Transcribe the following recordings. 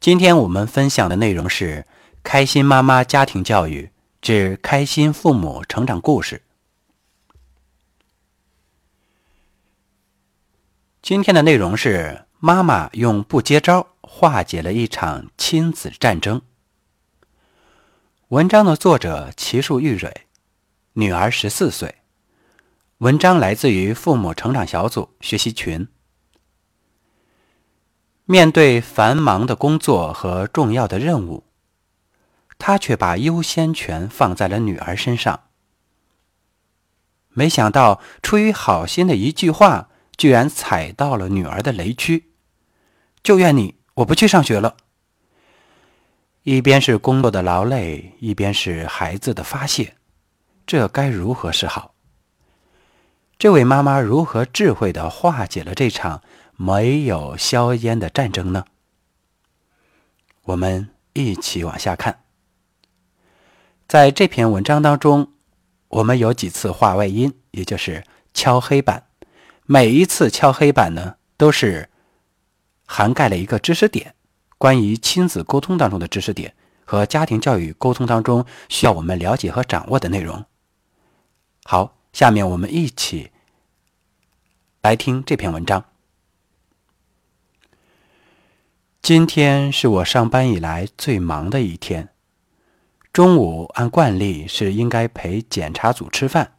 今天我们分享的内容是《开心妈妈家庭教育之开心父母成长故事》。今天的内容是妈妈用不接招化解了一场亲子战争。文章的作者齐树玉蕊，女儿十四岁。文章来自于父母成长小组学习群。面对繁忙的工作和重要的任务，他却把优先权放在了女儿身上。没想到，出于好心的一句话，居然踩到了女儿的雷区。就怨你，我不去上学了。一边是工作的劳累，一边是孩子的发泄，这该如何是好？这位妈妈如何智慧的化解了这场？没有硝烟的战争呢？我们一起往下看。在这篇文章当中，我们有几次画外音，也就是敲黑板。每一次敲黑板呢，都是涵盖了一个知识点，关于亲子沟通当中的知识点和家庭教育沟通当中需要我们了解和掌握的内容。好，下面我们一起来听这篇文章。今天是我上班以来最忙的一天。中午按惯例是应该陪检查组吃饭，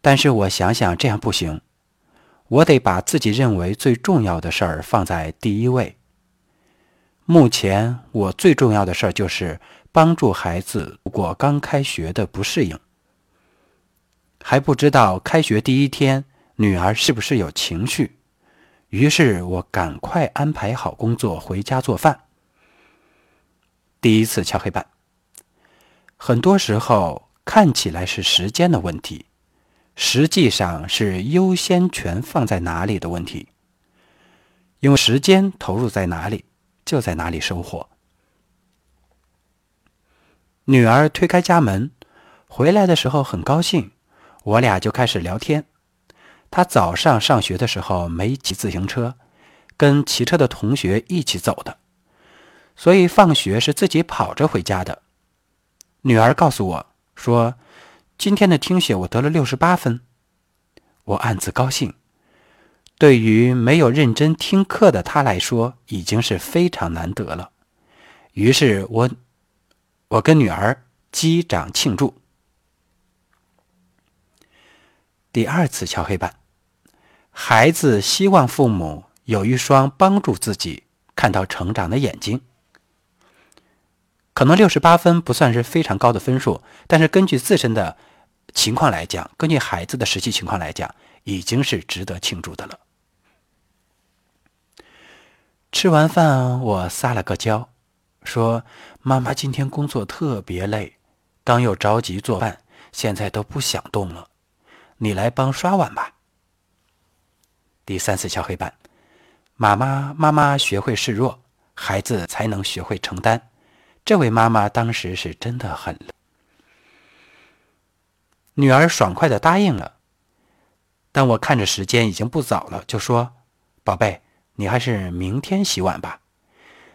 但是我想想这样不行，我得把自己认为最重要的事儿放在第一位。目前我最重要的事儿就是帮助孩子度过刚开学的不适应。还不知道开学第一天女儿是不是有情绪。于是我赶快安排好工作，回家做饭。第一次敲黑板，很多时候看起来是时间的问题，实际上是优先权放在哪里的问题。因为时间投入在哪里，就在哪里收获。女儿推开家门，回来的时候很高兴，我俩就开始聊天。他早上上学的时候没骑自行车，跟骑车的同学一起走的，所以放学是自己跑着回家的。女儿告诉我说：“今天的听写我得了六十八分。”我暗自高兴。对于没有认真听课的他来说，已经是非常难得了。于是我，我跟女儿击掌庆祝。第二次敲黑板，孩子希望父母有一双帮助自己看到成长的眼睛。可能六十八分不算是非常高的分数，但是根据自身的情况来讲，根据孩子的实际情况来讲，已经是值得庆祝的了。吃完饭，我撒了个娇，说：“妈妈今天工作特别累，刚又着急做饭，现在都不想动了。”你来帮刷碗吧。第三次敲黑板，妈妈妈妈学会示弱，孩子才能学会承担。这位妈妈当时是真的很累女儿爽快的答应了，但我看着时间已经不早了，就说：“宝贝，你还是明天洗碗吧。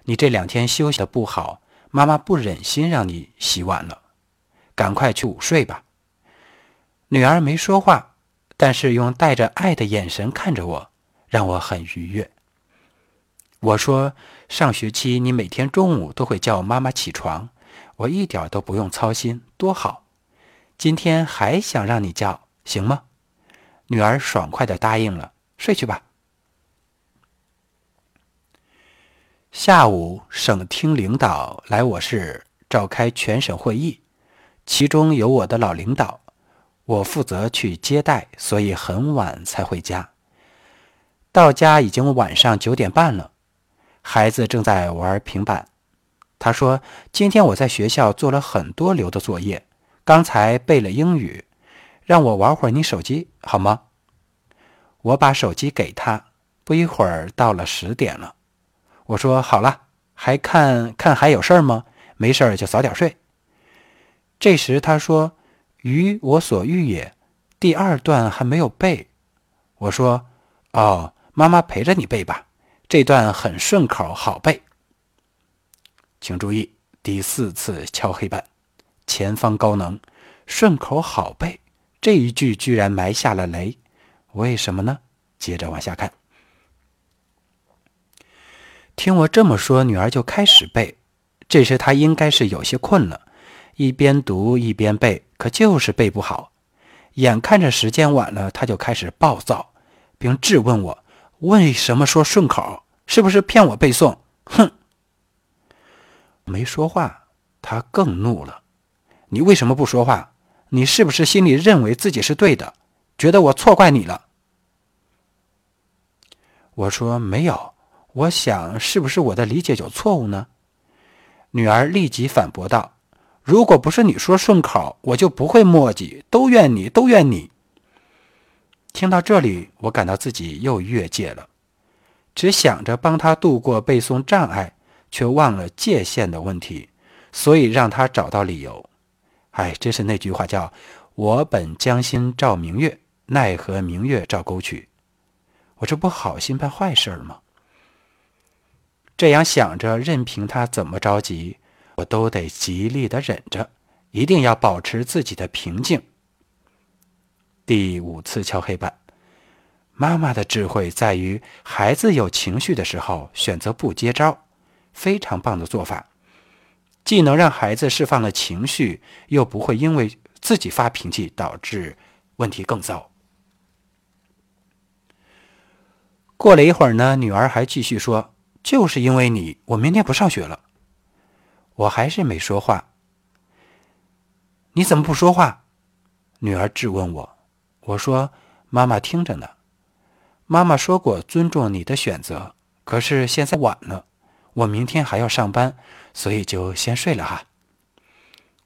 你这两天休息的不好，妈妈不忍心让你洗碗了，赶快去午睡吧。”女儿没说话，但是用带着爱的眼神看着我，让我很愉悦。我说：“上学期你每天中午都会叫妈妈起床，我一点都不用操心，多好。今天还想让你叫，行吗？”女儿爽快的答应了，睡去吧。下午，省厅领导来我市召开全省会议，其中有我的老领导。我负责去接待，所以很晚才回家。到家已经晚上九点半了，孩子正在玩平板。他说：“今天我在学校做了很多留的作业，刚才背了英语，让我玩会儿你手机好吗？”我把手机给他，不一会儿到了十点了。我说：“好了，还看看还有事儿吗？没事儿就早点睡。”这时他说。于我所欲也，第二段还没有背。我说：“哦，妈妈陪着你背吧，这段很顺口，好背。”请注意，第四次敲黑板，前方高能，顺口好背。这一句居然埋下了雷，为什么呢？接着往下看。听我这么说，女儿就开始背。这时她应该是有些困了，一边读一边背，可就是背不好。眼看着时间晚了，他就开始暴躁，并质问我：“为什么说顺口？是不是骗我背诵？”哼！没说话，他更怒了：“你为什么不说话？你是不是心里认为自己是对的，觉得我错怪你了？”我说：“没有。”我想，是不是我的理解有错误呢？女儿立即反驳道：“如果不是你说顺口，我就不会墨迹。都怨你，都怨你。”听到这里，我感到自己又越界了，只想着帮他度过背诵障碍，却忘了界限的问题，所以让他找到理由。哎，真是那句话叫“我本将心照明月，奈何明月照沟渠”。我这不好心办坏事吗？这样想着，任凭他怎么着急，我都得极力的忍着，一定要保持自己的平静。第五次敲黑板，妈妈的智慧在于，孩子有情绪的时候选择不接招，非常棒的做法，既能让孩子释放了情绪，又不会因为自己发脾气导致问题更糟。过了一会儿呢，女儿还继续说。就是因为你，我明天不上学了。我还是没说话。你怎么不说话？女儿质问我。我说：“妈妈听着呢。妈妈说过尊重你的选择，可是现在晚了，我明天还要上班，所以就先睡了哈。”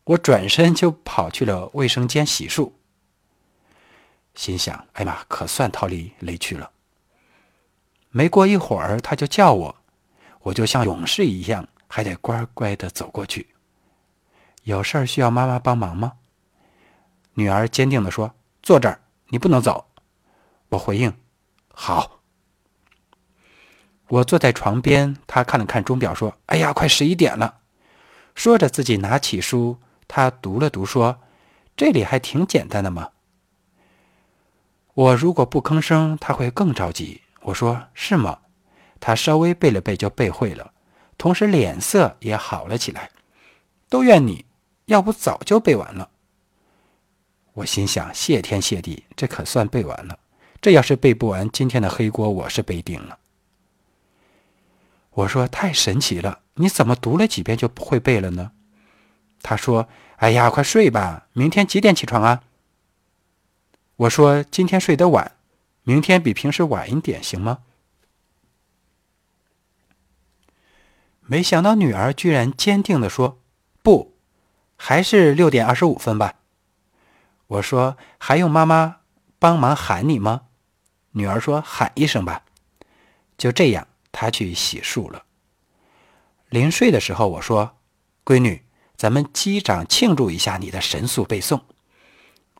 我转身就跑去了卫生间洗漱，心想：“哎妈，可算逃离雷区了。”没过一会儿，他就叫我。我就像勇士一样，还得乖乖的走过去。有事儿需要妈妈帮忙吗？女儿坚定的说：“坐这儿，你不能走。”我回应：“好。”我坐在床边，他看了看钟表，说：“哎呀，快十一点了。”说着，自己拿起书，他读了读，说：“这里还挺简单的嘛。”我如果不吭声，他会更着急。我说：“是吗？”他稍微背了背就背会了，同时脸色也好了起来。都怨你，要不早就背完了。我心想：谢天谢地，这可算背完了。这要是背不完，今天的黑锅我是背定了。我说：太神奇了，你怎么读了几遍就不会背了呢？他说：哎呀，快睡吧，明天几点起床啊？我说：今天睡得晚，明天比平时晚一点行吗？没想到女儿居然坚定地说：“不，还是六点二十五分吧。”我说：“还用妈妈帮忙喊你吗？”女儿说：“喊一声吧。”就这样，她去洗漱了。临睡的时候，我说：“闺女，咱们击掌庆祝一下你的神速背诵。”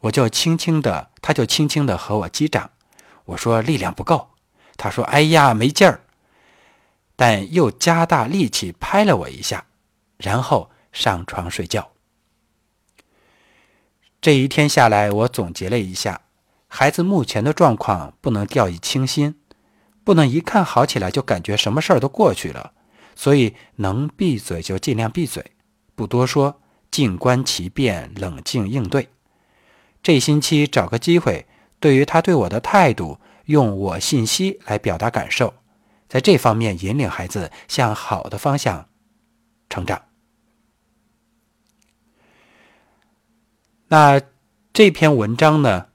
我就轻轻的，她就轻轻的和我击掌。我说：“力量不够。”她说：“哎呀，没劲儿。”但又加大力气拍了我一下，然后上床睡觉。这一天下来，我总结了一下，孩子目前的状况不能掉以轻心，不能一看好起来就感觉什么事儿都过去了，所以能闭嘴就尽量闭嘴，不多说，静观其变，冷静应对。这星期找个机会，对于他对我的态度，用我信息来表达感受。在这方面引领孩子向好的方向成长。那这篇文章呢，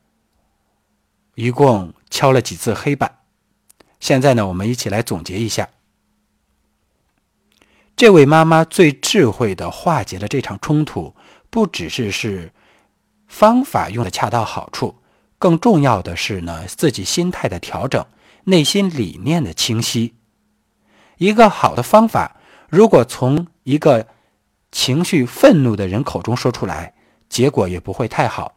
一共敲了几次黑板？现在呢，我们一起来总结一下。这位妈妈最智慧的化解了这场冲突，不只是是方法用的恰到好处，更重要的是呢，自己心态的调整。内心理念的清晰，一个好的方法，如果从一个情绪愤怒的人口中说出来，结果也不会太好。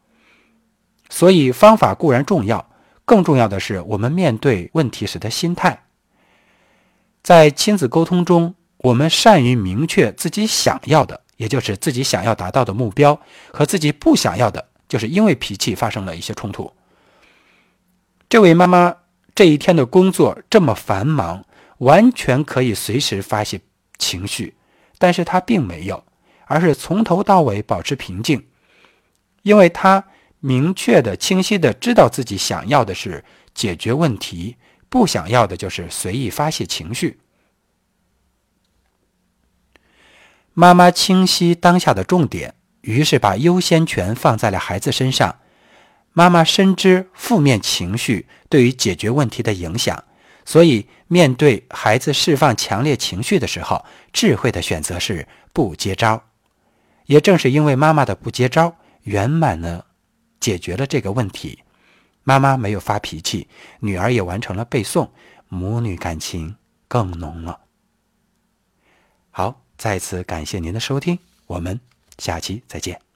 所以，方法固然重要，更重要的是我们面对问题时的心态。在亲子沟通中，我们善于明确自己想要的，也就是自己想要达到的目标，和自己不想要的，就是因为脾气发生了一些冲突。这位妈妈这一天的工作这么繁忙，完全可以随时发泄情绪，但是他并没有，而是从头到尾保持平静，因为他明确的、清晰的知道自己想要的是解决问题，不想要的就是随意发泄情绪。妈妈清晰当下的重点，于是把优先权放在了孩子身上。妈妈深知负面情绪对于解决问题的影响，所以面对孩子释放强烈情绪的时候，智慧的选择是不接招。也正是因为妈妈的不接招，圆满的解决了这个问题。妈妈没有发脾气，女儿也完成了背诵，母女感情更浓了。好。再次感谢您的收听，我们下期再见。